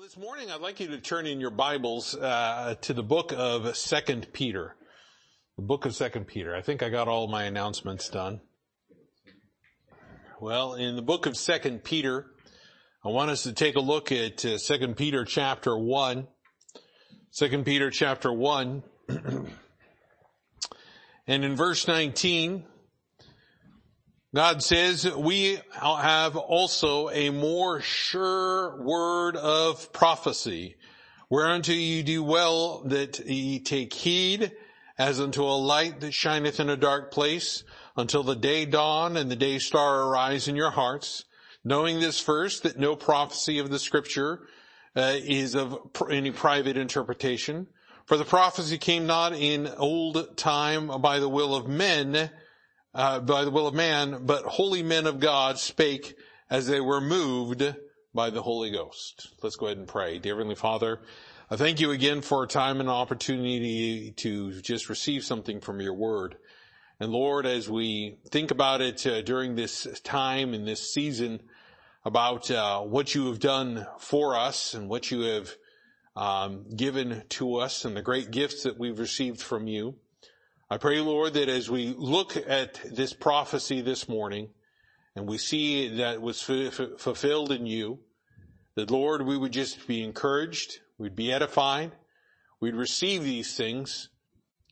Well, this morning I'd like you to turn in your Bibles uh, to the book of Second Peter. The book of Second Peter. I think I got all my announcements done. Well, in the book of Second Peter, I want us to take a look at uh, Second Peter chapter one. Second Peter chapter one, and in verse nineteen, God says, we have also a more sure word of prophecy, whereunto you do well that ye take heed, as unto a light that shineth in a dark place, until the day dawn and the day star arise in your hearts, knowing this first, that no prophecy of the scripture uh, is of any private interpretation. For the prophecy came not in old time by the will of men, uh, by the will of man, but holy men of God spake as they were moved by the Holy Ghost. Let's go ahead and pray. Dear Heavenly Father, I thank you again for a time and opportunity to just receive something from your word. And Lord, as we think about it uh, during this time and this season about uh, what you have done for us and what you have um, given to us and the great gifts that we've received from you, I pray, Lord, that as we look at this prophecy this morning and we see that was f- fulfilled in you, that Lord, we would just be encouraged, we'd be edified, we'd receive these things,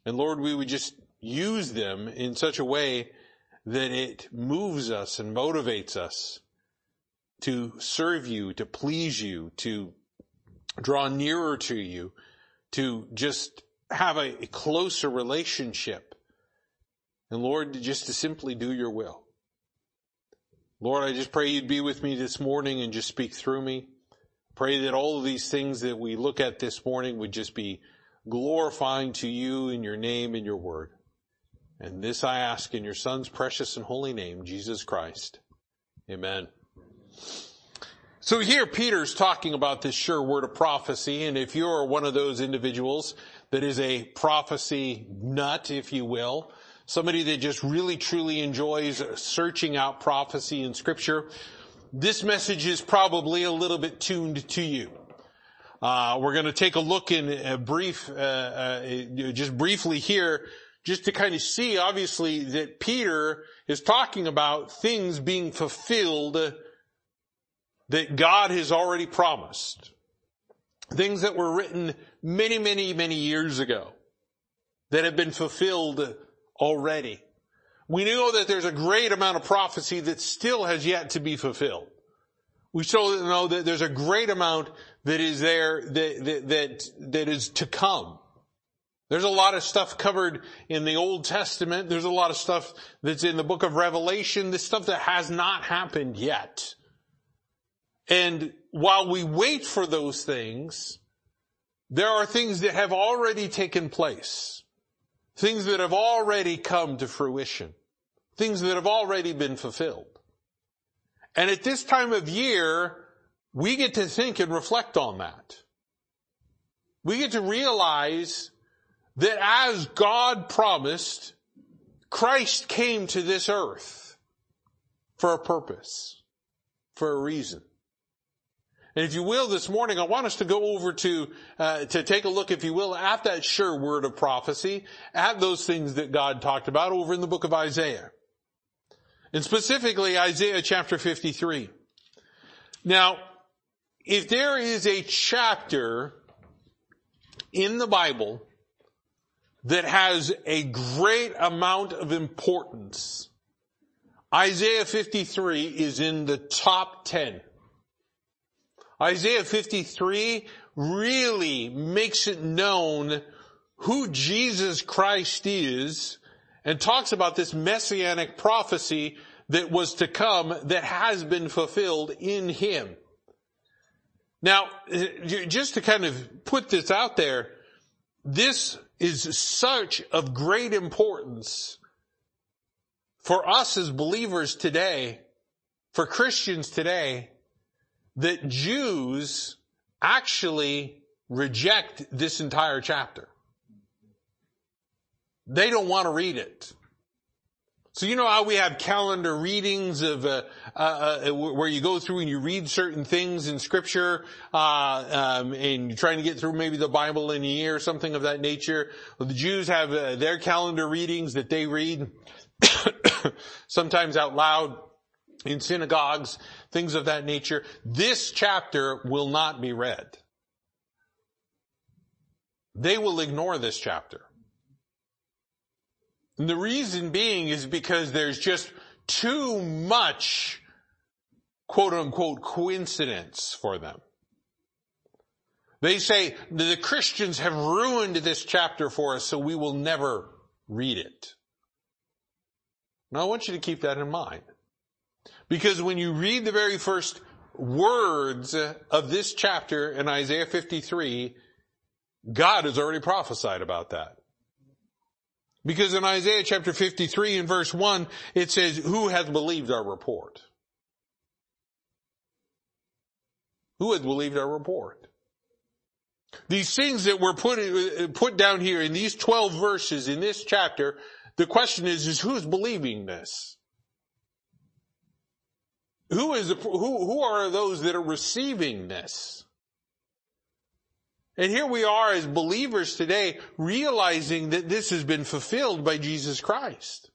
and Lord, we would just use them in such a way that it moves us and motivates us to serve you, to please you, to draw nearer to you, to just have a, a closer relationship. And Lord, just to simply do your will. Lord, I just pray you'd be with me this morning and just speak through me. Pray that all of these things that we look at this morning would just be glorifying to you in your name and your word. And this I ask in your son's precious and holy name, Jesus Christ. Amen. So here Peter's talking about this sure word of prophecy, and if you're one of those individuals that is a prophecy nut, if you will, somebody that just really truly enjoys searching out prophecy in scripture, this message is probably a little bit tuned to you. Uh, we're going to take a look in a brief, uh, uh, just briefly here, just to kind of see, obviously, that Peter is talking about things being fulfilled that God has already promised. Things that were written many, many, many years ago that have been fulfilled already. We know that there's a great amount of prophecy that still has yet to be fulfilled. We still know that there's a great amount that is there that, that, that, that is to come. There's a lot of stuff covered in the Old Testament. There's a lot of stuff that's in the book of Revelation. The stuff that has not happened yet. And while we wait for those things, there are things that have already taken place. Things that have already come to fruition. Things that have already been fulfilled. And at this time of year, we get to think and reflect on that. We get to realize that as God promised, Christ came to this earth for a purpose, for a reason. And if you will, this morning, I want us to go over to, uh, to take a look, if you will, at that sure word of prophecy, at those things that God talked about over in the book of Isaiah. And specifically Isaiah chapter 53. Now, if there is a chapter in the Bible that has a great amount of importance, Isaiah 53 is in the top 10. Isaiah 53 really makes it known who Jesus Christ is and talks about this messianic prophecy that was to come that has been fulfilled in him. Now, just to kind of put this out there, this is such of great importance for us as believers today, for Christians today, that Jews actually reject this entire chapter. They don't want to read it. So you know how we have calendar readings of uh, uh, uh, where you go through and you read certain things in Scripture, uh, um, and you're trying to get through maybe the Bible in a year or something of that nature. Well, the Jews have uh, their calendar readings that they read, sometimes out loud in synagogues, things of that nature. This chapter will not be read. They will ignore this chapter. And the reason being is because there's just too much quote unquote coincidence for them. They say the Christians have ruined this chapter for us, so we will never read it. Now I want you to keep that in mind. Because when you read the very first words of this chapter in Isaiah 53, God has already prophesied about that. Because in Isaiah chapter 53 and verse 1, it says, who has believed our report? Who has believed our report? These things that were put, put down here in these 12 verses in this chapter, the question is, is who's believing this? Who is, who, who are those that are receiving this? And here we are as believers today realizing that this has been fulfilled by Jesus Christ.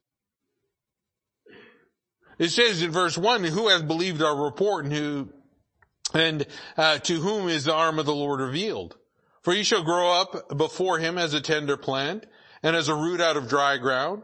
It says in verse one, who has believed our report and who, and uh, to whom is the arm of the Lord revealed? For he shall grow up before him as a tender plant and as a root out of dry ground.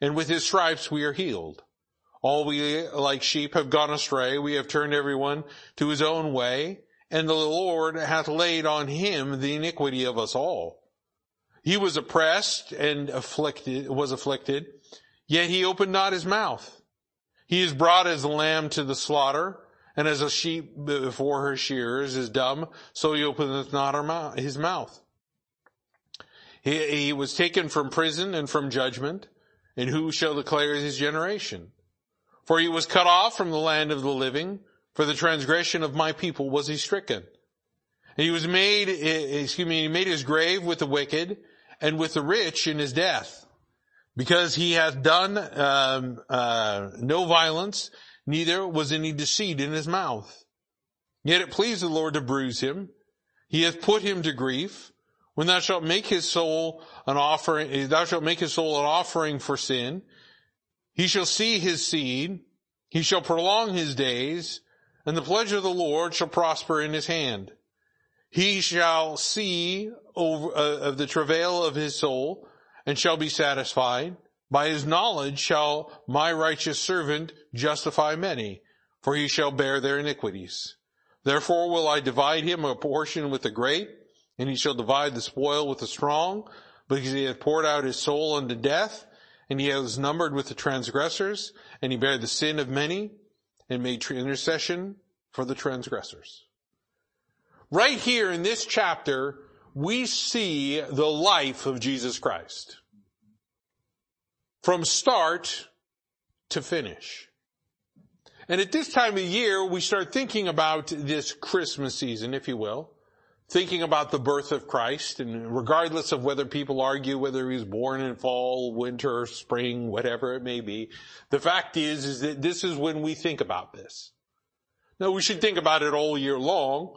And with his stripes we are healed. All we like sheep have gone astray, we have turned everyone to his own way, and the Lord hath laid on him the iniquity of us all. He was oppressed and afflicted, was afflicted, yet he opened not his mouth. He is brought as a lamb to the slaughter, and as a sheep before her shearers is dumb, so he openeth not his mouth. He, he was taken from prison and from judgment, and who shall declare his generation? For he was cut off from the land of the living, for the transgression of my people was he stricken. And he was made, excuse me, he made his grave with the wicked and with the rich in his death. Because he hath done um, uh, no violence, neither was any deceit in his mouth. Yet it pleased the Lord to bruise him. He hath put him to grief. When thou shalt make his soul an offering, thou shalt make his soul an offering for sin. He shall see his seed. He shall prolong his days and the pledge of the Lord shall prosper in his hand. He shall see over, uh, of the travail of his soul and shall be satisfied. By his knowledge shall my righteous servant justify many, for he shall bear their iniquities. Therefore will I divide him a portion with the great, and he shall divide the spoil with the strong, because he hath poured out his soul unto death, and he was numbered with the transgressors, and he bare the sin of many, and made intercession for the transgressors. Right here in this chapter, we see the life of Jesus Christ. From start to finish. And at this time of year, we start thinking about this Christmas season, if you will thinking about the birth of Christ and regardless of whether people argue whether he was born in fall, winter, spring, whatever it may be, the fact is, is that this is when we think about this. Now we should think about it all year long,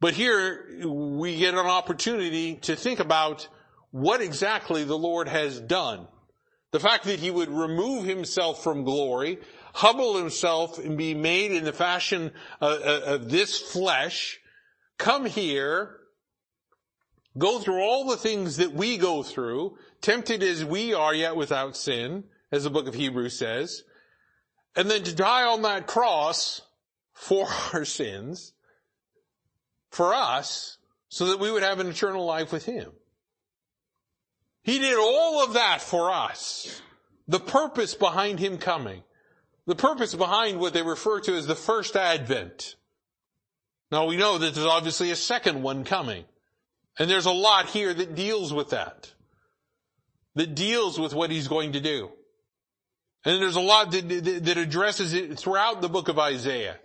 but here we get an opportunity to think about what exactly the Lord has done. The fact that he would remove himself from glory, humble himself and be made in the fashion of, of this flesh, come here, go through all the things that we go through, tempted as we are yet without sin, as the book of Hebrews says, and then to die on that cross for our sins, for us, so that we would have an eternal life with Him. He did all of that for us. The purpose behind Him coming the purpose behind what they refer to as the first advent. Now we know that there's obviously a second one coming. And there's a lot here that deals with that. That deals with what he's going to do. And there's a lot that, that, that addresses it throughout the book of Isaiah.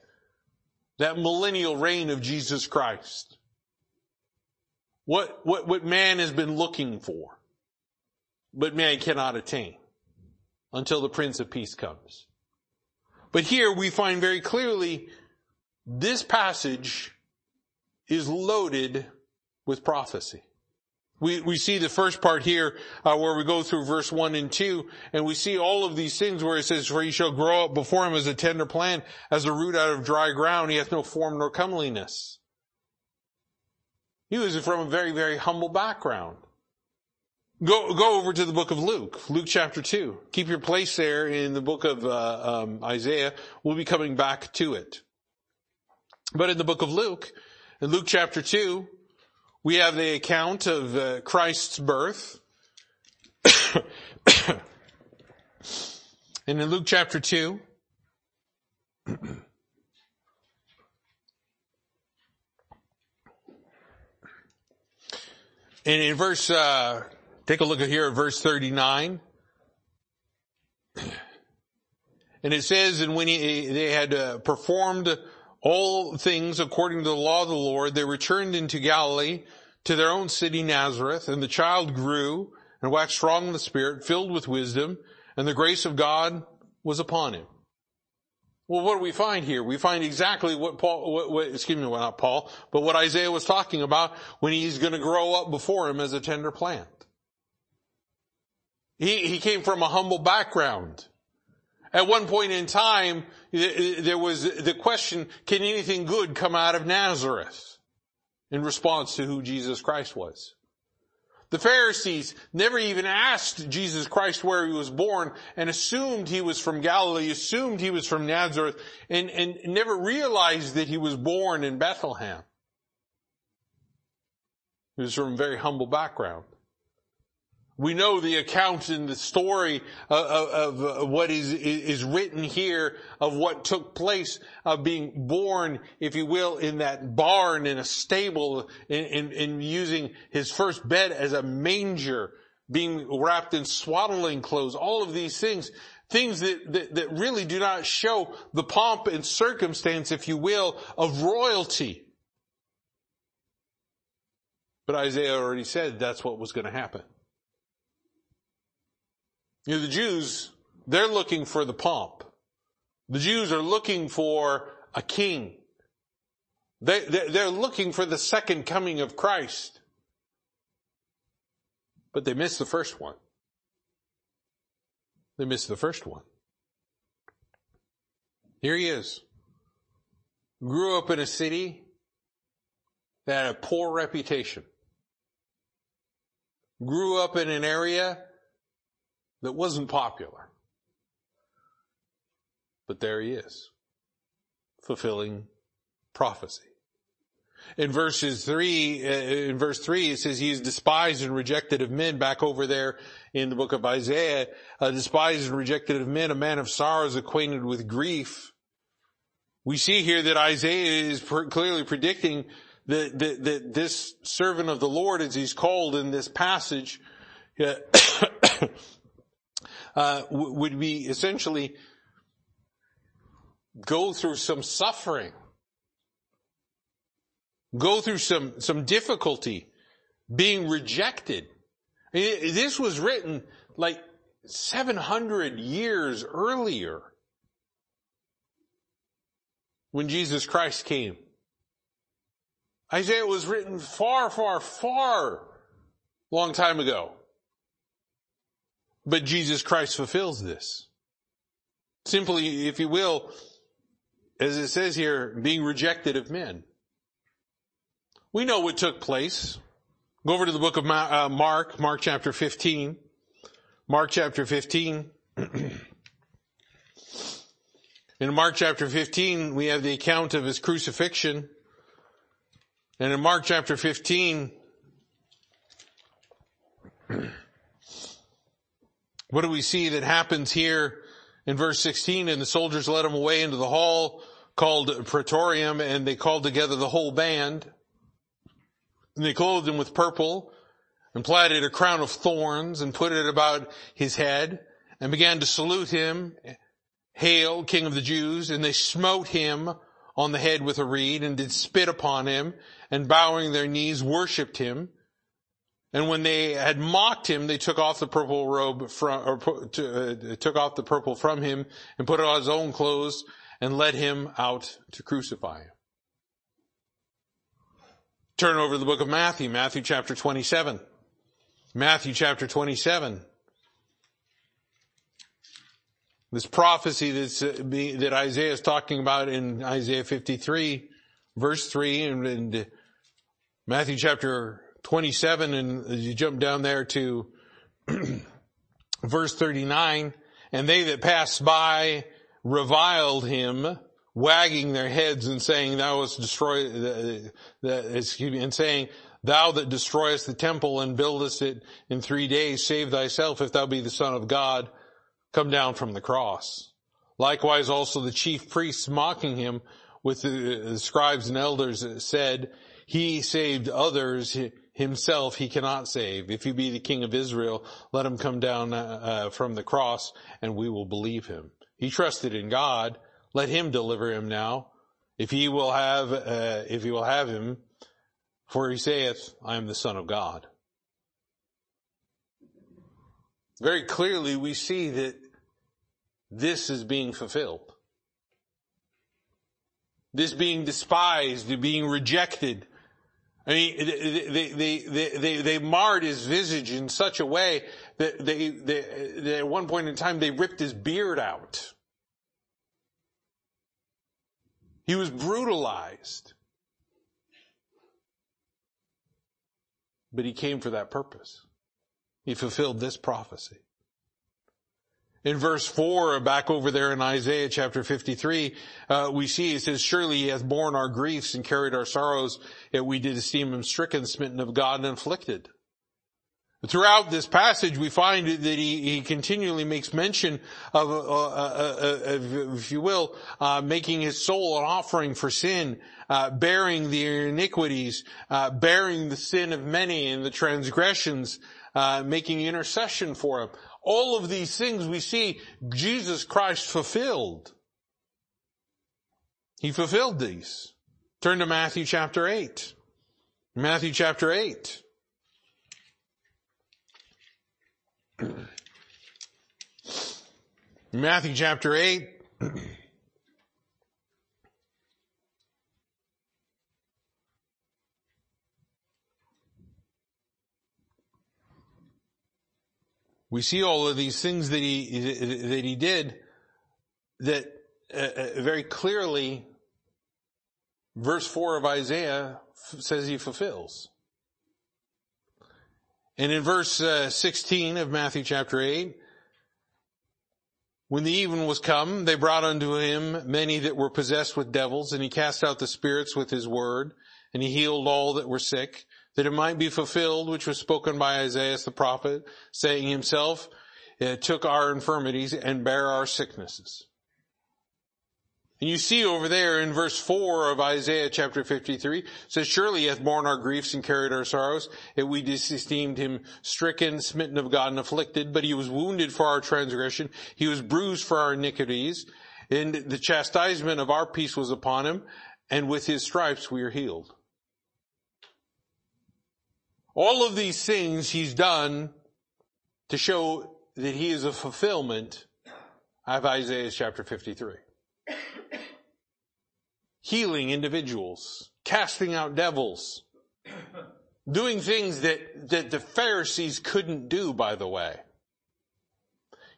That millennial reign of Jesus Christ. What, what, what man has been looking for, but man cannot attain until the Prince of Peace comes. But here we find very clearly this passage is loaded with prophecy. We, we see the first part here uh, where we go through verse 1 and 2 and we see all of these things where it says, for he shall grow up before him as a tender plant, as a root out of dry ground. He hath no form nor comeliness. He was from a very, very humble background. Go, go over to the book of Luke, Luke chapter 2. Keep your place there in the book of uh, um, Isaiah. We'll be coming back to it. But in the book of Luke, in Luke chapter 2, we have the account of uh, Christ's birth. and in Luke chapter 2, And in verse, uh, take a look at here at verse 39. And it says, and when he, they had uh, performed all things according to the law of the Lord, they returned into Galilee to their own city Nazareth, and the child grew and waxed strong in the spirit, filled with wisdom, and the grace of God was upon him. Well, what do we find here? We find exactly what Paul, what, what, excuse me, well, not Paul, but what Isaiah was talking about when he's going to grow up before him as a tender plant. He, he came from a humble background. At one point in time, there was the question, can anything good come out of Nazareth? In response to who Jesus Christ was. The Pharisees never even asked Jesus Christ where he was born and assumed he was from Galilee, assumed he was from Nazareth, and, and never realized that he was born in Bethlehem. He was from a very humble background. We know the account and the story of, of, what is, is written here of what took place of being born, if you will, in that barn in a stable in, in, in using his first bed as a manger, being wrapped in swaddling clothes, all of these things, things that, that, that really do not show the pomp and circumstance, if you will, of royalty. But Isaiah already said that's what was going to happen. You know, the Jews, they're looking for the pomp. The Jews are looking for a king. They, they're looking for the second coming of Christ. But they missed the first one. They missed the first one. Here he is. Grew up in a city that had a poor reputation. Grew up in an area that wasn't popular. But there he is, fulfilling prophecy. In verses three, uh, in verse three, it says he is despised and rejected of men. Back over there in the book of Isaiah, uh, despised and rejected of men, a man of sorrows, acquainted with grief. We see here that Isaiah is per- clearly predicting that, that, that, this servant of the Lord, as he's called in this passage, uh, Uh, would be essentially go through some suffering, go through some, some difficulty, being rejected. This was written like 700 years earlier when Jesus Christ came. Isaiah was written far, far, far long time ago. But Jesus Christ fulfills this. Simply, if you will, as it says here, being rejected of men. We know what took place. Go over to the book of uh, Mark, Mark chapter 15. Mark chapter 15. in Mark chapter 15, we have the account of his crucifixion. And in Mark chapter 15, what do we see that happens here In verse 16, and the soldiers led him away into the hall called Praetorium, and they called together the whole band. And they clothed him with purple, and platted a crown of thorns, and put it about his head, and began to salute him, Hail, King of the Jews, and they smote him on the head with a reed, and did spit upon him, and bowing their knees worshipped him. And when they had mocked him, they took off the purple robe from, or uh, took off the purple from him and put on his own clothes and led him out to crucify him. Turn over to the book of Matthew, Matthew chapter 27. Matthew chapter 27. This prophecy that's, uh, that Isaiah is talking about in Isaiah 53, verse 3, and, and Matthew chapter 27 and as you jump down there to verse 39 and they that passed by reviled him wagging their heads and saying thou hast destroyed the, the, excuse me and saying thou that destroyest the temple and buildest it in three days save thyself if thou be the son of God come down from the cross. Likewise also the chief priests mocking him with the scribes and elders said he saved others himself he cannot save. If he be the king of Israel, let him come down uh, uh, from the cross and we will believe him. He trusted in God. Let him deliver him now. If he will have, uh, if he will have him, for he saith, I am the son of God. Very clearly we see that this is being fulfilled. This being despised, being rejected, I mean, they, they, they, they, they marred his visage in such a way that they, they, they, at one point in time, they ripped his beard out. He was brutalized. But he came for that purpose. He fulfilled this prophecy. In verse 4, back over there in Isaiah chapter 53, uh, we see it says, Surely he hath borne our griefs and carried our sorrows, yet we did esteem him stricken, smitten of God, and afflicted. Throughout this passage, we find that he, he continually makes mention of, uh, uh, uh, uh if you will, uh, making his soul an offering for sin, bearing the iniquities, bearing the sin of many and the transgressions, making intercession for him. All of these things we see Jesus Christ fulfilled. He fulfilled these. Turn to Matthew chapter 8. Matthew chapter 8. Matthew chapter 8. we see all of these things that he that he did that uh, uh very clearly verse 4 of Isaiah says he fulfills. And in verse uh, 16 of Matthew chapter 8, when the even was come, they brought unto him many that were possessed with devils, and he cast out the spirits with his word, and he healed all that were sick, that it might be fulfilled which was spoken by Isaiah the prophet, saying himself, it took our infirmities and bare our sicknesses. And you see over there in verse 4 of Isaiah chapter 53, says, Surely he hath borne our griefs and carried our sorrows, yet we esteemed him stricken, smitten of God, and afflicted, but he was wounded for our transgression, he was bruised for our iniquities, and the chastisement of our peace was upon him, and with his stripes we are healed. All of these things he's done to show that he is a fulfillment of Isaiah chapter 53. Healing individuals, casting out devils, doing things that, that the Pharisees couldn't do, by the way.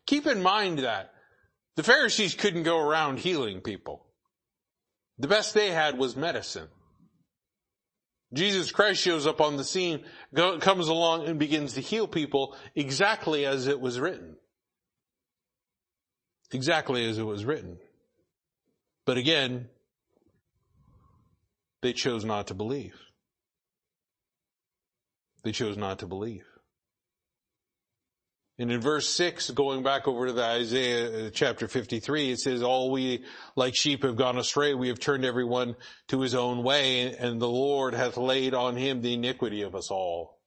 Keep in mind that the Pharisees couldn't go around healing people. The best they had was medicine. Jesus Christ shows up on the scene, go, comes along and begins to heal people exactly as it was written. Exactly as it was written. But again, they chose not to believe. They chose not to believe. And in verse 6, going back over to the Isaiah uh, chapter 53, it says, all we like sheep have gone astray. We have turned everyone to his own way and the Lord hath laid on him the iniquity of us all.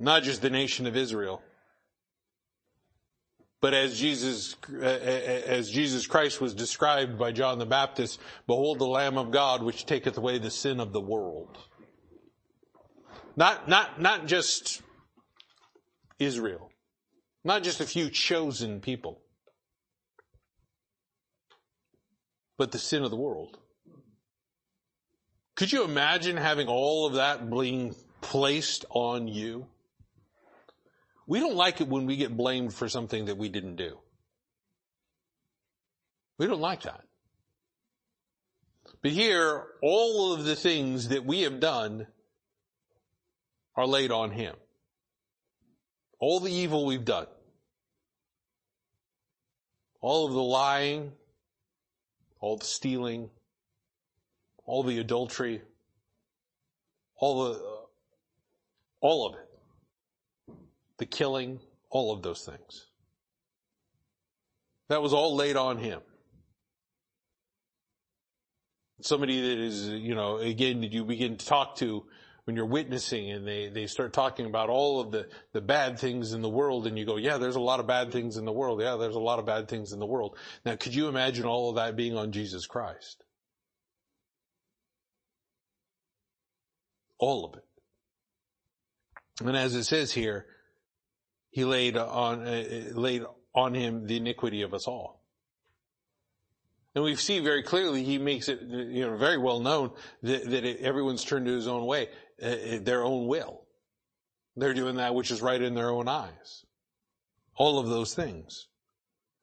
Not just the nation of Israel, but as Jesus, uh, uh, as Jesus Christ was described by John the Baptist, behold the Lamb of God which taketh away the sin of the world. Not, not, not just Israel. Not just a few chosen people, but the sin of the world. Could you imagine having all of that being placed on you? We don't like it when we get blamed for something that we didn't do. We don't like that. But here, all of the things that we have done are laid on him all the evil we've done, all of the lying, all the stealing, all the adultery, all the, uh, all of it, the killing, all of those things. That was all laid on him. Somebody that is, you know, again, that you begin to talk to when you're witnessing and they, they start talking about all of the, the bad things in the world and you go, yeah, there's a lot of bad things in the world. Yeah, there's a lot of bad things in the world. Now, could you imagine all of that being on Jesus Christ? All of it. And as it says here, he laid on, uh, laid on him the iniquity of us all. And we see very clearly he makes it, you know, very well known that, that it, everyone's turned to his own way. Uh, uh, their own will. They're doing that which is right in their own eyes. All of those things.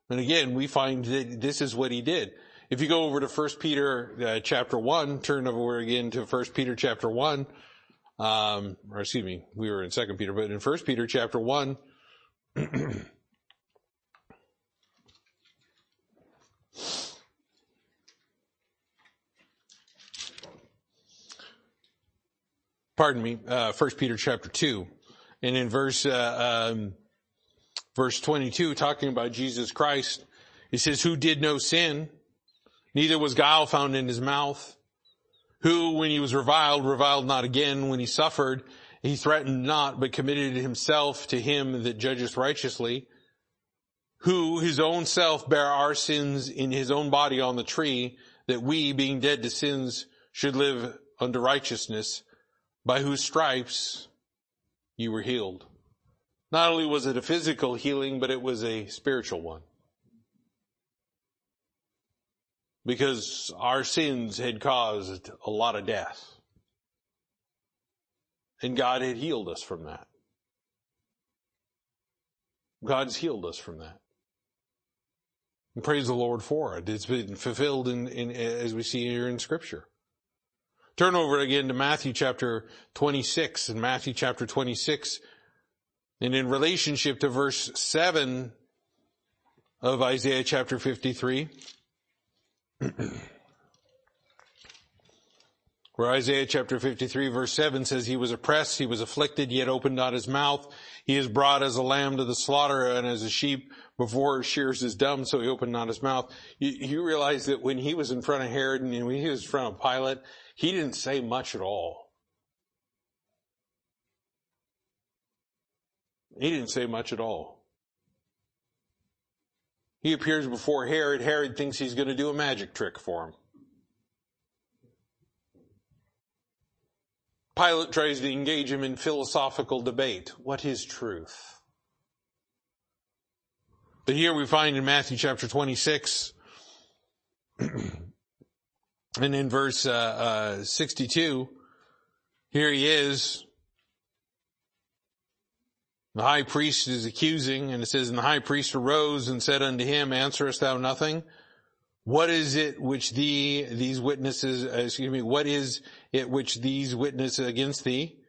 And again, we find that this is what he did. If you go over to 1 Peter uh, chapter 1, turn over again to 1 Peter chapter 1, um, or excuse me, we were in 2 Peter, but in 1 Peter chapter 1, pardon me, uh, First Peter chapter two, and in verse uh, um, verse twenty two, talking about Jesus Christ, he says, "Who did no sin, neither was guile found in his mouth." Who, when he was reviled, reviled not again. When he suffered, he threatened not, but committed himself to him that judgeth righteously. Who his own self bare our sins in his own body on the tree, that we, being dead to sins, should live unto righteousness by whose stripes you were healed. Not only was it a physical healing, but it was a spiritual one. Because our sins had caused a lot of death. And God had healed us from that. God's healed us from that. And praise the Lord for it. It's been fulfilled in, in, as we see here in scripture. Turn over again to Matthew chapter 26 and Matthew chapter 26. And in relationship to verse 7 of Isaiah chapter 53, where Isaiah chapter 53 verse 7 says, He was oppressed, He was afflicted, yet opened not His mouth. He is brought as a lamb to the slaughter and as a sheep before shears is dumb, so He opened not His mouth. You, you realize that when He was in front of Herod and when He was in front of Pilate, he didn't say much at all. He didn't say much at all. He appears before Herod. Herod thinks he's going to do a magic trick for him. Pilate tries to engage him in philosophical debate. What is truth? But here we find in Matthew chapter 26, And in verse uh, uh, 62, here he is. The high priest is accusing, and it says, And the high priest arose and said unto him, Answerest thou nothing? What is it which thee, these witnesses, uh, excuse me, what is it which these witness against thee?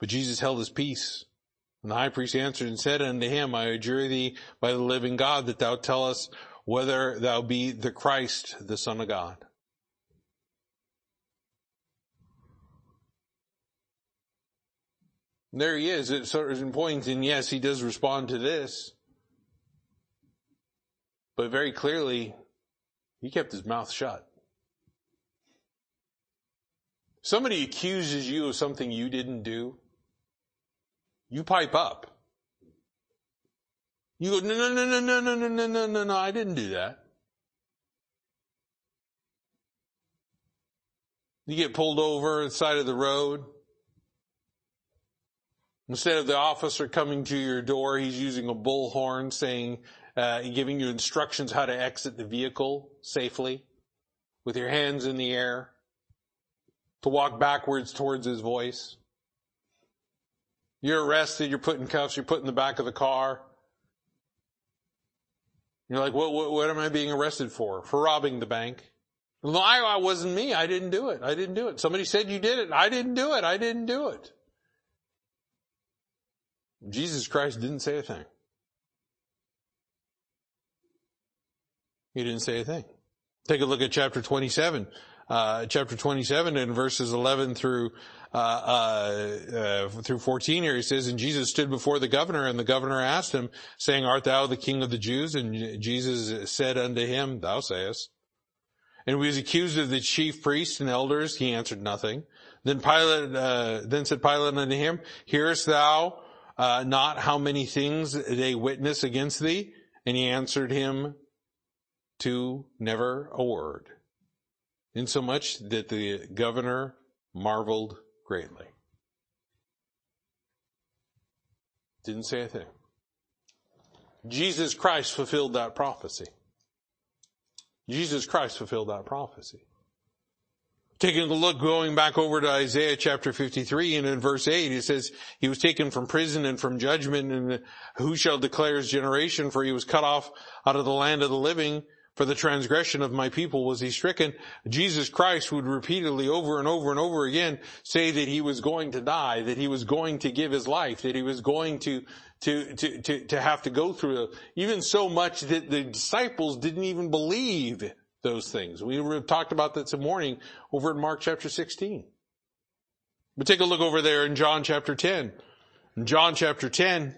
But Jesus held his peace. And the high priest answered and said unto him, I adjure thee by the living God that thou tell us whether thou be the Christ, the Son of God. There he is at certain points, and yes, he does respond to this. But very clearly, he kept his mouth shut. Somebody accuses you of something you didn't do, you pipe up. You go, no, no, no, no, no, no, no, no, no, no, I didn't do that. You get pulled over on the side of the road. Instead of the officer coming to your door, he's using a bullhorn saying, uh, giving you instructions how to exit the vehicle safely with your hands in the air, to walk backwards towards his voice. You're arrested, you're put in cuffs, you're put in the back of the car. You're like, what, what, what am I being arrested for? For robbing the bank. No, I, I wasn't me. I didn't do it. I didn't do it. Somebody said you did it. I didn't do it. I didn't do it. Jesus Christ didn't say a thing. He didn't say a thing. Take a look at chapter 27. Uh, chapter 27 and verses 11 through, uh, uh, uh, through 14 here, he says, and Jesus stood before the governor and the governor asked him, saying, art thou the king of the Jews? And Jesus said unto him, thou sayest. And he was accused of the chief priests and elders. He answered nothing. Then Pilate, uh, then said Pilate unto him, hearest thou uh, not how many things they witness against thee? And he answered him to never a word, insomuch that the governor marveled greatly. Didn't say a thing. Jesus Christ fulfilled that prophecy. Jesus Christ fulfilled that prophecy. Taking a look, going back over to Isaiah chapter 53 and in verse 8, it says, He was taken from prison and from judgment and who shall declare his generation for he was cut off out of the land of the living for the transgression of my people was he stricken. Jesus Christ would repeatedly over and over and over again say that he was going to die, that he was going to give his life, that he was going to, to, to, to, to have to go through even so much that the disciples didn't even believe those things. We talked about that this morning over in Mark chapter 16. But take a look over there in John chapter 10. In John chapter 10,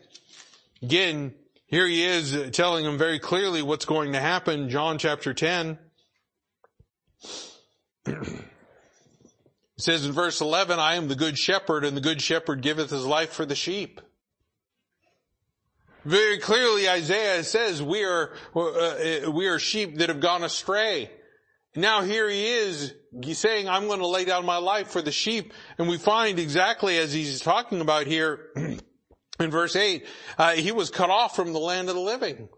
again, here he is telling them very clearly what's going to happen. John chapter 10. It says in verse 11, I am the good shepherd and the good shepherd giveth his life for the sheep. Very clearly Isaiah says we are, uh, we are sheep that have gone astray. Now here he is saying, I'm going to lay down my life for the sheep. And we find exactly as he's talking about here in verse 8, uh, he was cut off from the land of the living.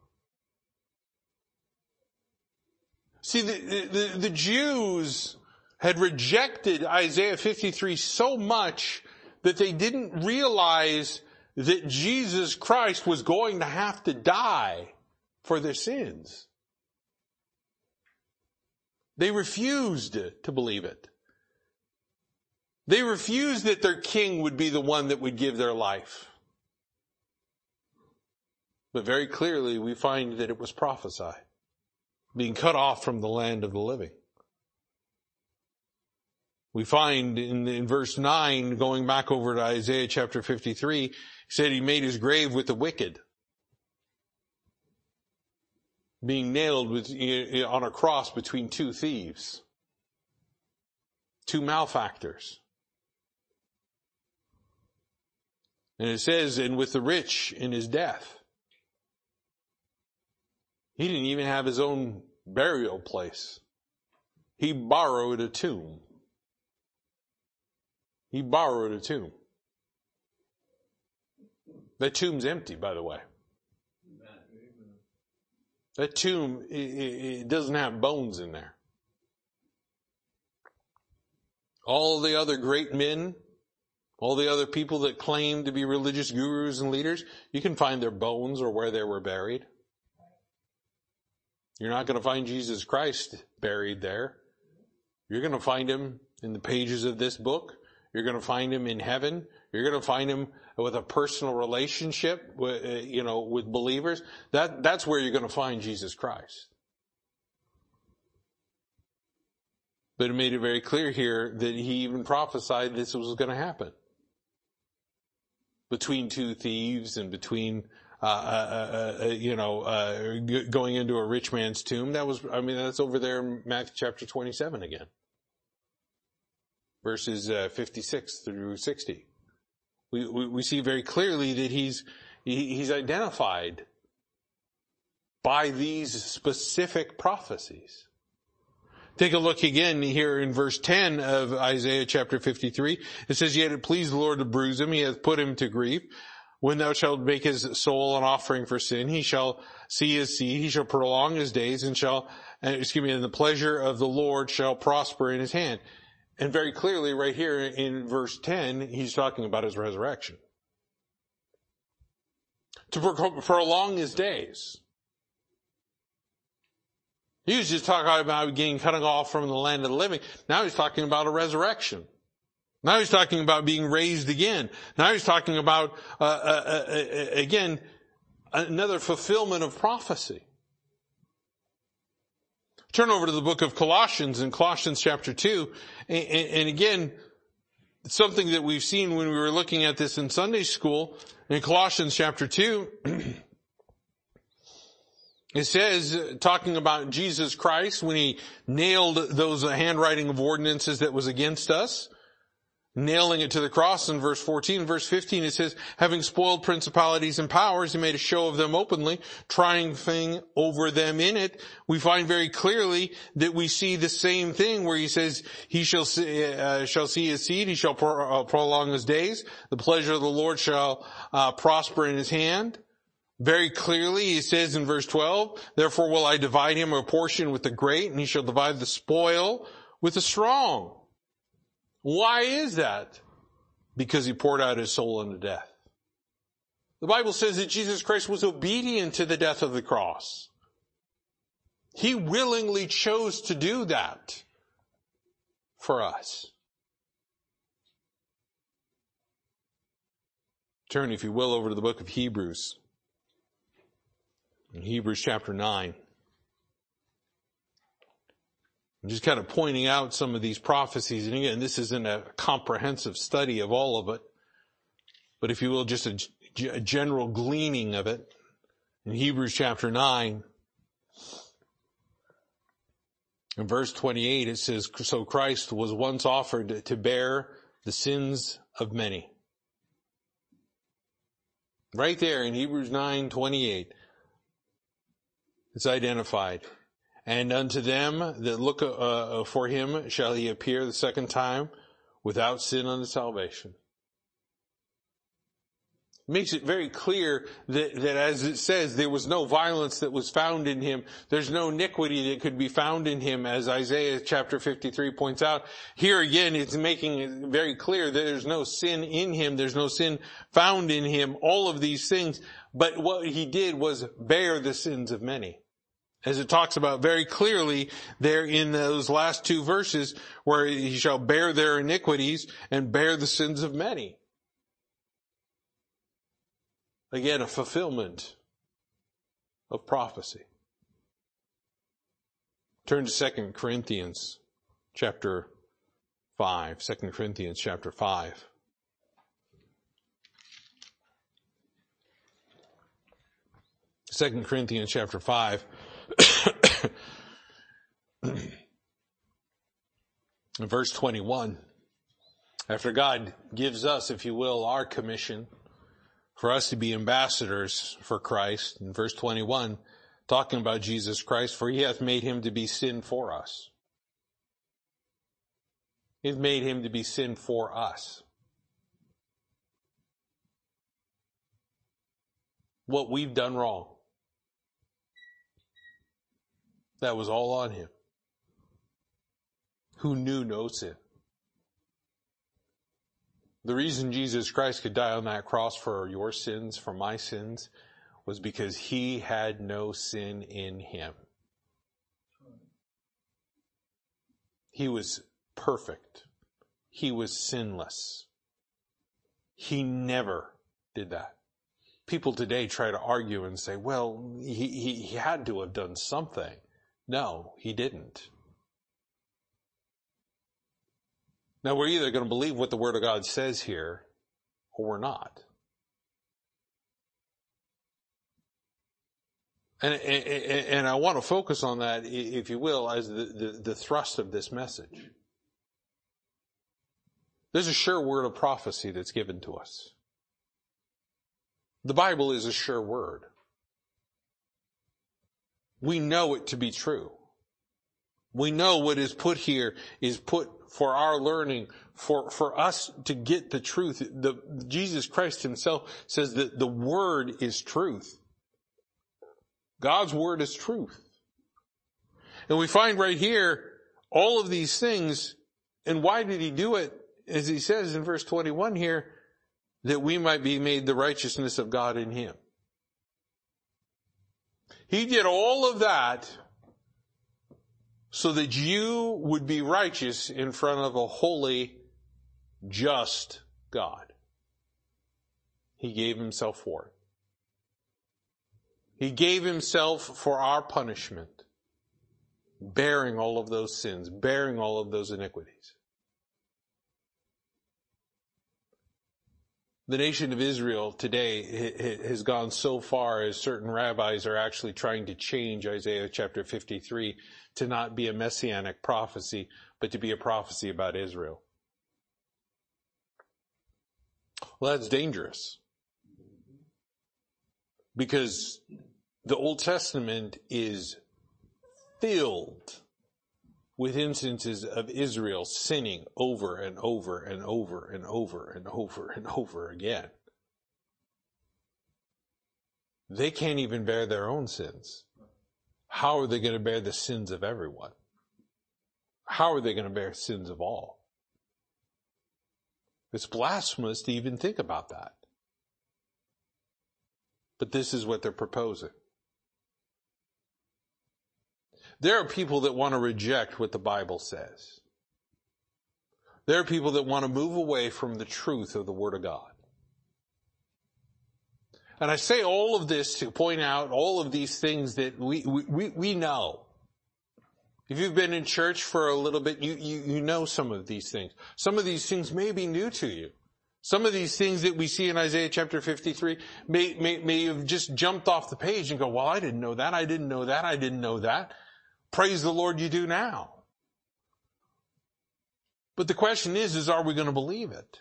See, the, the, the Jews had rejected Isaiah 53 so much that they didn't realize that Jesus Christ was going to have to die for their sins. They refused to believe it. They refused that their king would be the one that would give their life. But very clearly we find that it was prophesied, being cut off from the land of the living. We find in, in verse 9, going back over to Isaiah chapter 53, said he made his grave with the wicked. Being nailed with, on a cross between two thieves. Two malefactors. And it says, and with the rich in his death. He didn't even have his own burial place. He borrowed a tomb. He borrowed a tomb. That tomb's empty, by the way. That tomb, it, it doesn't have bones in there. All the other great men, all the other people that claim to be religious gurus and leaders, you can find their bones or where they were buried. You're not going to find Jesus Christ buried there. You're going to find him in the pages of this book. You're going to find him in heaven. You're going to find him with a personal relationship, with, uh, you know, with believers. That, that's where you're going to find Jesus Christ. But it made it very clear here that he even prophesied this was going to happen. between two thieves and between uh, uh, uh, uh you know, uh, g- going into a rich man's tomb. That was, I mean, that's over there in Matthew chapter 27 again. Verses uh, 56 through 60. We, we, we, see very clearly that he's, he, he's identified by these specific prophecies. Take a look again here in verse 10 of Isaiah chapter 53. It says, Yet it pleased the Lord to bruise him. He hath put him to grief. When thou shalt make his soul an offering for sin, he shall see his seed, he shall prolong his days and shall, uh, excuse me, and the pleasure of the Lord shall prosper in his hand. And very clearly right here in verse 10, he's talking about his resurrection. To prolong his days. He was just talking about getting cut off from the land of the living. Now he's talking about a resurrection. Now he's talking about being raised again. Now he's talking about, uh, uh, uh, uh again, another fulfillment of prophecy. Turn over to the book of Colossians in Colossians chapter 2. And, and again, something that we've seen when we were looking at this in Sunday school in Colossians chapter 2. It says, talking about Jesus Christ when he nailed those handwriting of ordinances that was against us, nailing it to the cross in verse 14. Verse 15 it says, having spoiled principalities and powers, he made a show of them openly, triumphing over them in it. We find very clearly that we see the same thing where he says, he shall see, uh, shall see his seed, he shall pro- uh, prolong his days, the pleasure of the Lord shall uh, prosper in his hand. Very clearly, he says in verse 12, therefore will I divide him a portion with the great, and he shall divide the spoil with the strong. Why is that? Because he poured out his soul unto death. The Bible says that Jesus Christ was obedient to the death of the cross. He willingly chose to do that for us. Turn, if you will, over to the book of Hebrews in Hebrews chapter 9. I'm just kind of pointing out some of these prophecies. And again, this isn't a comprehensive study of all of it, but if you will, just a, a general gleaning of it. In Hebrews chapter 9, in verse 28, it says, So Christ was once offered to bear the sins of many. Right there in Hebrews 9, 28. It's identified. And unto them that look uh, uh, for him shall he appear the second time without sin unto salvation. Makes it very clear that, that as it says, there was no violence that was found in him. There's no iniquity that could be found in him, as Isaiah chapter 53 points out. Here again, it's making it very clear that there's no sin in him. There's no sin found in him. All of these things. But what he did was bear the sins of many as it talks about very clearly there in those last two verses where he shall bear their iniquities and bear the sins of many. Again, a fulfillment of prophecy. Turn to 2 Corinthians chapter 5. 2 Corinthians chapter 5. Second Corinthians chapter 5. verse 21, after God gives us, if you will, our commission for us to be ambassadors for Christ, in verse 21, talking about Jesus Christ, for he hath made him to be sin for us. He's made him to be sin for us. What we've done wrong. That was all on him. Who knew no sin. The reason Jesus Christ could die on that cross for your sins, for my sins, was because he had no sin in him. He was perfect. He was sinless. He never did that. People today try to argue and say, well, he, he, he had to have done something. No, he didn't. Now, we're either going to believe what the Word of God says here, or we're not. And, and, and I want to focus on that, if you will, as the, the, the thrust of this message. There's a sure word of prophecy that's given to us. The Bible is a sure word. We know it to be true. We know what is put here is put for our learning, for, for us to get the truth. The, Jesus Christ himself says that the word is truth. God's word is truth. And we find right here all of these things. And why did he do it? As he says in verse 21 here, that we might be made the righteousness of God in him. He did all of that so that you would be righteous in front of a holy, just God. He gave himself for it. He gave himself for our punishment, bearing all of those sins, bearing all of those iniquities. The nation of Israel today has gone so far as certain rabbis are actually trying to change Isaiah chapter 53 to not be a messianic prophecy, but to be a prophecy about Israel. Well, that's dangerous. Because the Old Testament is filled with instances of Israel sinning over and over and over and over and over and over again. They can't even bear their own sins. How are they going to bear the sins of everyone? How are they going to bear sins of all? It's blasphemous to even think about that. But this is what they're proposing. There are people that want to reject what the Bible says. There are people that want to move away from the truth of the Word of God. And I say all of this to point out all of these things that we, we, we know. If you've been in church for a little bit, you, you, you know some of these things. Some of these things may be new to you. Some of these things that we see in Isaiah chapter 53 may, may, may have just jumped off the page and go, well, I didn't know that. I didn't know that. I didn't know that. Praise the Lord you do now. But the question is, is are we going to believe it?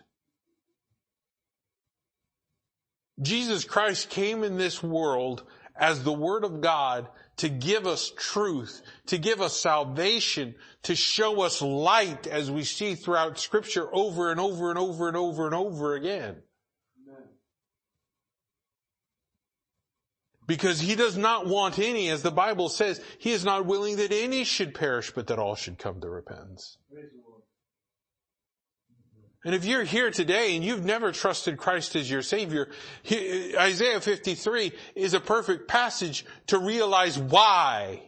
Jesus Christ came in this world as the Word of God to give us truth, to give us salvation, to show us light as we see throughout scripture over and over and over and over and over again. Because he does not want any, as the Bible says, he is not willing that any should perish, but that all should come to repentance. And if you're here today and you've never trusted Christ as your Savior, Isaiah 53 is a perfect passage to realize why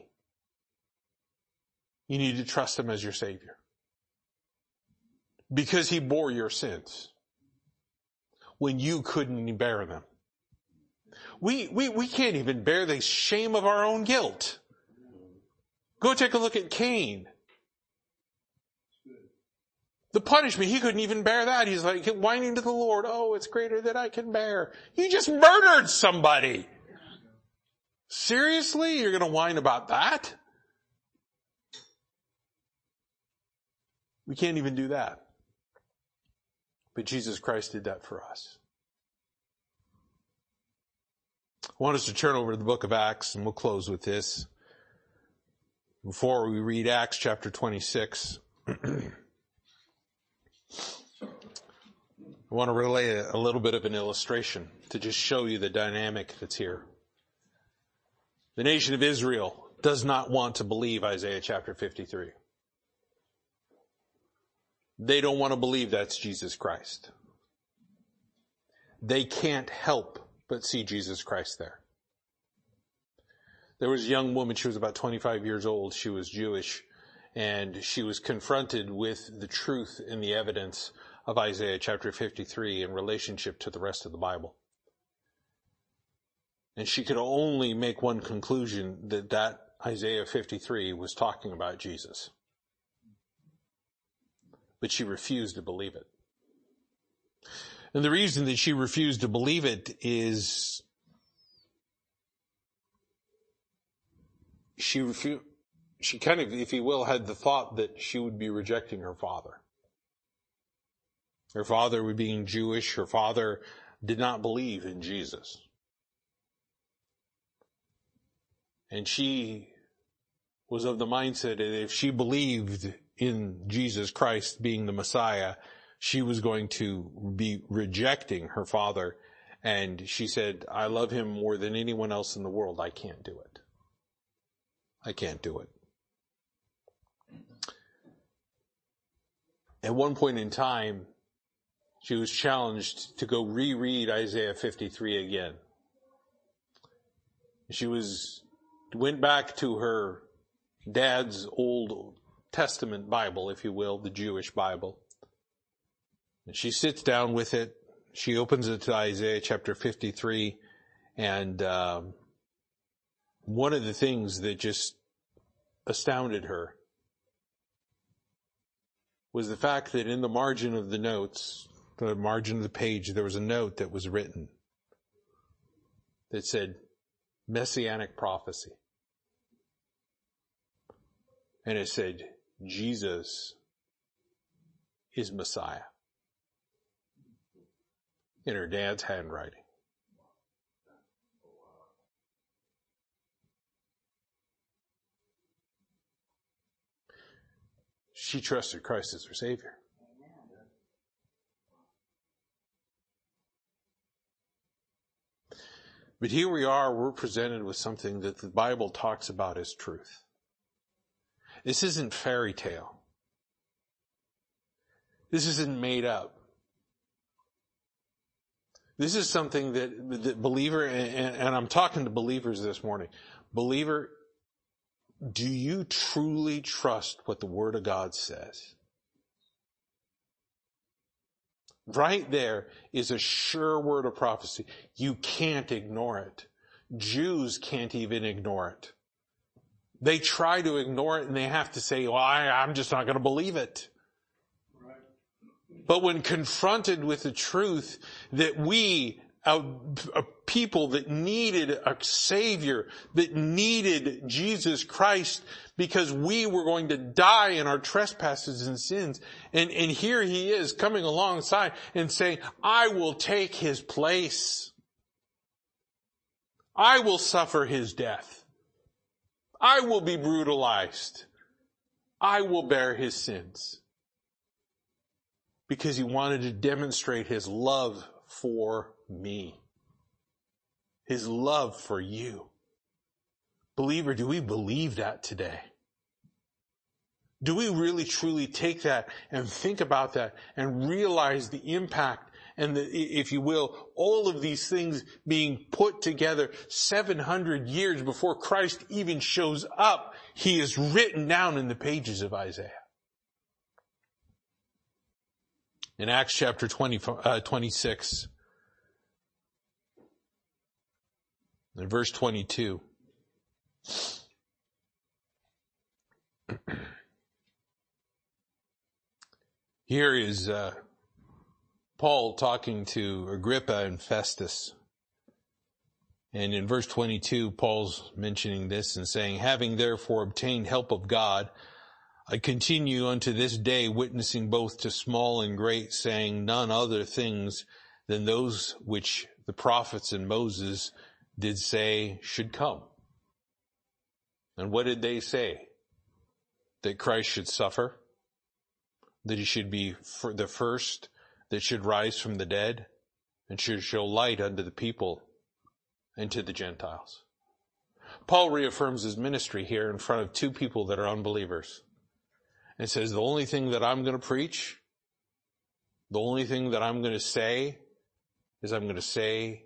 you need to trust Him as your Savior. Because He bore your sins when you couldn't bear them. We, we, we can't even bear the shame of our own guilt. Go take a look at Cain. The punishment, he couldn't even bear that. He's like whining to the Lord, oh, it's greater than I can bear. You just murdered somebody. Seriously? You're going to whine about that? We can't even do that. But Jesus Christ did that for us. I want us to turn over to the book of Acts and we'll close with this. Before we read Acts chapter 26, I want to relay a, little bit of an illustration to just show you the dynamic that's here. The nation of Israel does not want to believe Isaiah chapter 53. They don't want to believe that's Jesus Christ. They can't help but see Jesus Christ there. There was a young woman, she was about 25 years old, she was Jewish, and she was confronted with the truth and the evidence of Isaiah chapter 53 in relationship to the rest of the Bible. And she could only make one conclusion that that Isaiah 53 was talking about Jesus. But she refused to believe it. And the reason that she refused to believe it is she refu- she kind of, if you will, had the thought that she would be rejecting her father. Her father being Jewish, her father did not believe in Jesus. And she was of the mindset that if she believed in Jesus Christ being the Messiah, she was going to be rejecting her father. And she said, I love him more than anyone else in the world. I can't do it. I can't do it. At one point in time, she was challenged to go reread Isaiah 53 again. She was, went back to her dad's Old Testament Bible, if you will, the Jewish Bible. And she sits down with it. She opens it to Isaiah chapter 53 and, um, one of the things that just astounded her was the fact that in the margin of the notes, the margin of the page, there was a note that was written that said messianic prophecy. And it said, Jesus is Messiah. In her dad's handwriting. She trusted Christ as her Savior. But here we are, we're presented with something that the Bible talks about as truth. This isn't fairy tale. This isn't made up. This is something that, that believer, and, and I'm talking to believers this morning. Believer, do you truly trust what the Word of God says? Right there is a sure word of prophecy. You can't ignore it. Jews can't even ignore it. They try to ignore it and they have to say, well, I, am just not going to believe it. But when confronted with the truth that we a, a people that needed a savior, that needed Jesus Christ because we were going to die in our trespasses and sins. And, and here he is coming alongside and saying, I will take his place. I will suffer his death. I will be brutalized. I will bear his sins. Because he wanted to demonstrate his love for me. His love for you. Believer, do we believe that today? Do we really truly take that and think about that and realize the impact and the, if you will, all of these things being put together 700 years before Christ even shows up, he is written down in the pages of Isaiah. In Acts chapter 20, uh, 26, In verse 22. Here is uh, Paul talking to Agrippa and Festus. And in verse 22, Paul's mentioning this and saying, having therefore obtained help of God, I continue unto this day witnessing both to small and great, saying none other things than those which the prophets and Moses did say should come. And what did they say? That Christ should suffer? That he should be the first that should rise from the dead and should show light unto the people and to the Gentiles. Paul reaffirms his ministry here in front of two people that are unbelievers. And says, the only thing that I'm going to preach, the only thing that I'm going to say is I'm going to say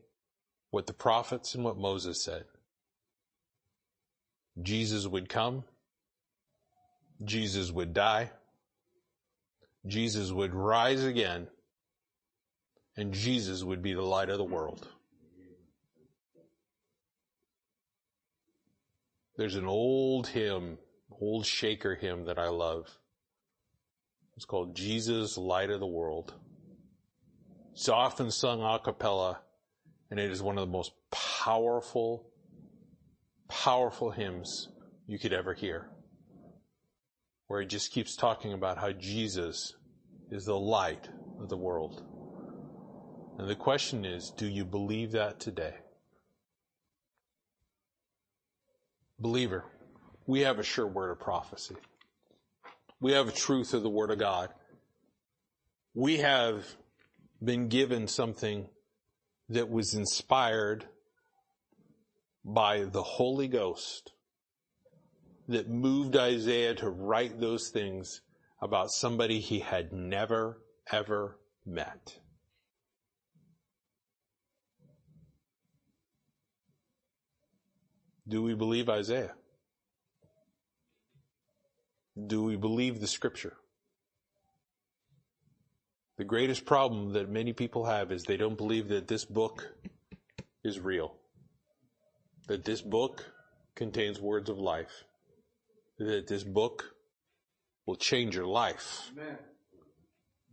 what the prophets and what Moses said. Jesus would come. Jesus would die. Jesus would rise again. And Jesus would be the light of the world. There's an old hymn, old shaker hymn that I love. It's called Jesus, Light of the World. It's often sung a cappella and it is one of the most powerful, powerful hymns you could ever hear. Where he just keeps talking about how Jesus is the light of the world. And the question is, do you believe that today? Believer, we have a sure word of prophecy. We have truth of the word of God. We have been given something that was inspired by the Holy Ghost that moved Isaiah to write those things about somebody he had never, ever met. Do we believe Isaiah? Do we believe the scripture? The greatest problem that many people have is they don't believe that this book is real. That this book contains words of life. That this book will change your life. Amen.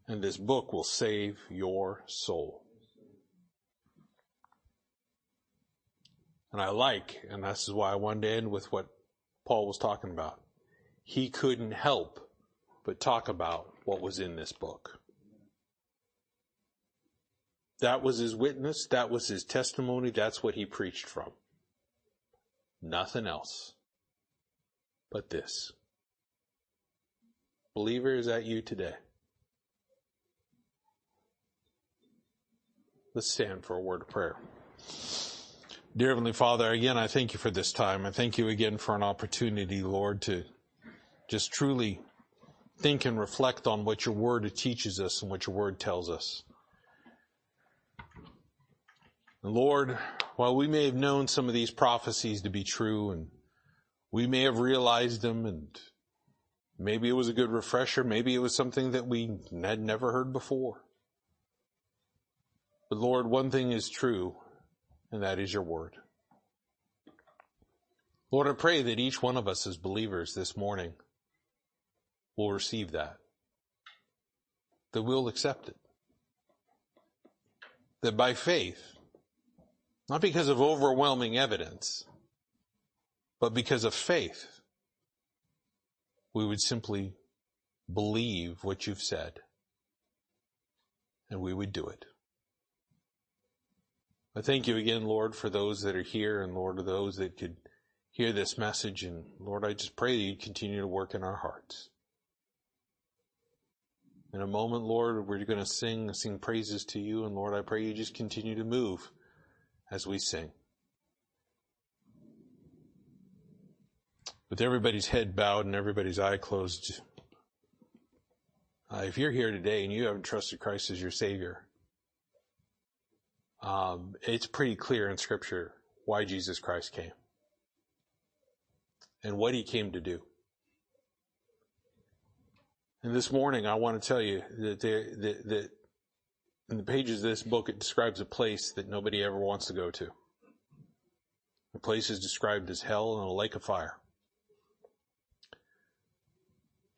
And this book will save your soul. And I like, and this is why I wanted to end with what Paul was talking about. He couldn't help but talk about what was in this book. That was his witness. That was his testimony. That's what he preached from. Nothing else but this. Believer, is that you today? Let's stand for a word of prayer. Dear Heavenly Father, again, I thank you for this time. I thank you again for an opportunity, Lord, to just truly think and reflect on what your word teaches us and what your word tells us. And Lord, while we may have known some of these prophecies to be true and we may have realized them and maybe it was a good refresher, maybe it was something that we had never heard before. But Lord, one thing is true, and that is your word. Lord, I pray that each one of us as believers this morning will receive that, that we'll accept it, that by faith, not because of overwhelming evidence, but because of faith, we would simply believe what you've said and we would do it. I thank you again, Lord, for those that are here and Lord, of those that could hear this message. And Lord, I just pray that you continue to work in our hearts. In a moment, Lord, we're going to sing, sing praises to you. And Lord, I pray you just continue to move as we sing. With everybody's head bowed and everybody's eye closed, uh, if you're here today and you haven't trusted Christ as your Savior, um, it's pretty clear in Scripture why Jesus Christ came and what He came to do. And this morning, I want to tell you that, that, that in the pages of this book, it describes a place that nobody ever wants to go to. The place is described as hell and a lake of fire.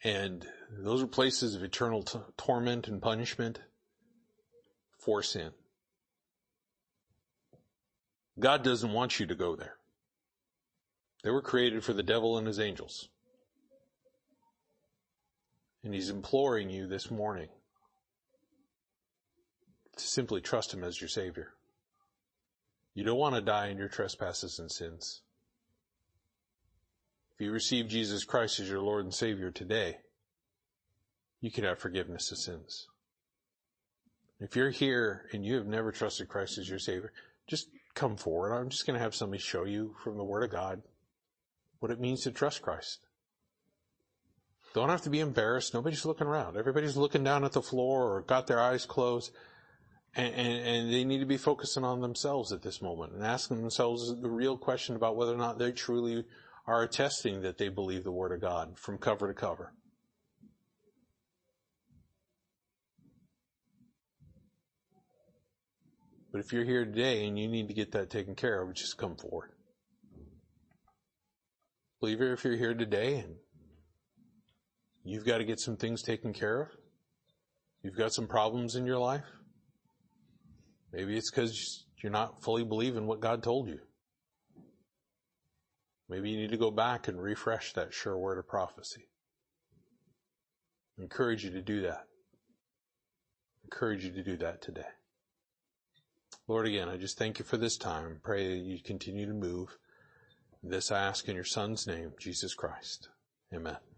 And those are places of eternal t- torment and punishment for sin. God doesn't want you to go there. They were created for the devil and his angels. And he's imploring you this morning to simply trust Him as your Savior. You don't want to die in your trespasses and sins. If you receive Jesus Christ as your Lord and Savior today, you can have forgiveness of sins. If you're here and you have never trusted Christ as your Savior, just come forward. I'm just going to have somebody show you from the Word of God what it means to trust Christ. Don't have to be embarrassed. Nobody's looking around. Everybody's looking down at the floor or got their eyes closed. And, and, and, they need to be focusing on themselves at this moment and asking themselves the real question about whether or not they truly are attesting that they believe the Word of God from cover to cover. But if you're here today and you need to get that taken care of, just come forward. Believer, if you're here today and you've got to get some things taken care of, you've got some problems in your life, Maybe it's because you're not fully believing what God told you. Maybe you need to go back and refresh that sure word of prophecy. I encourage you to do that. I encourage you to do that today. Lord, again, I just thank you for this time. Pray that you continue to move. This I ask in your Son's name, Jesus Christ. Amen.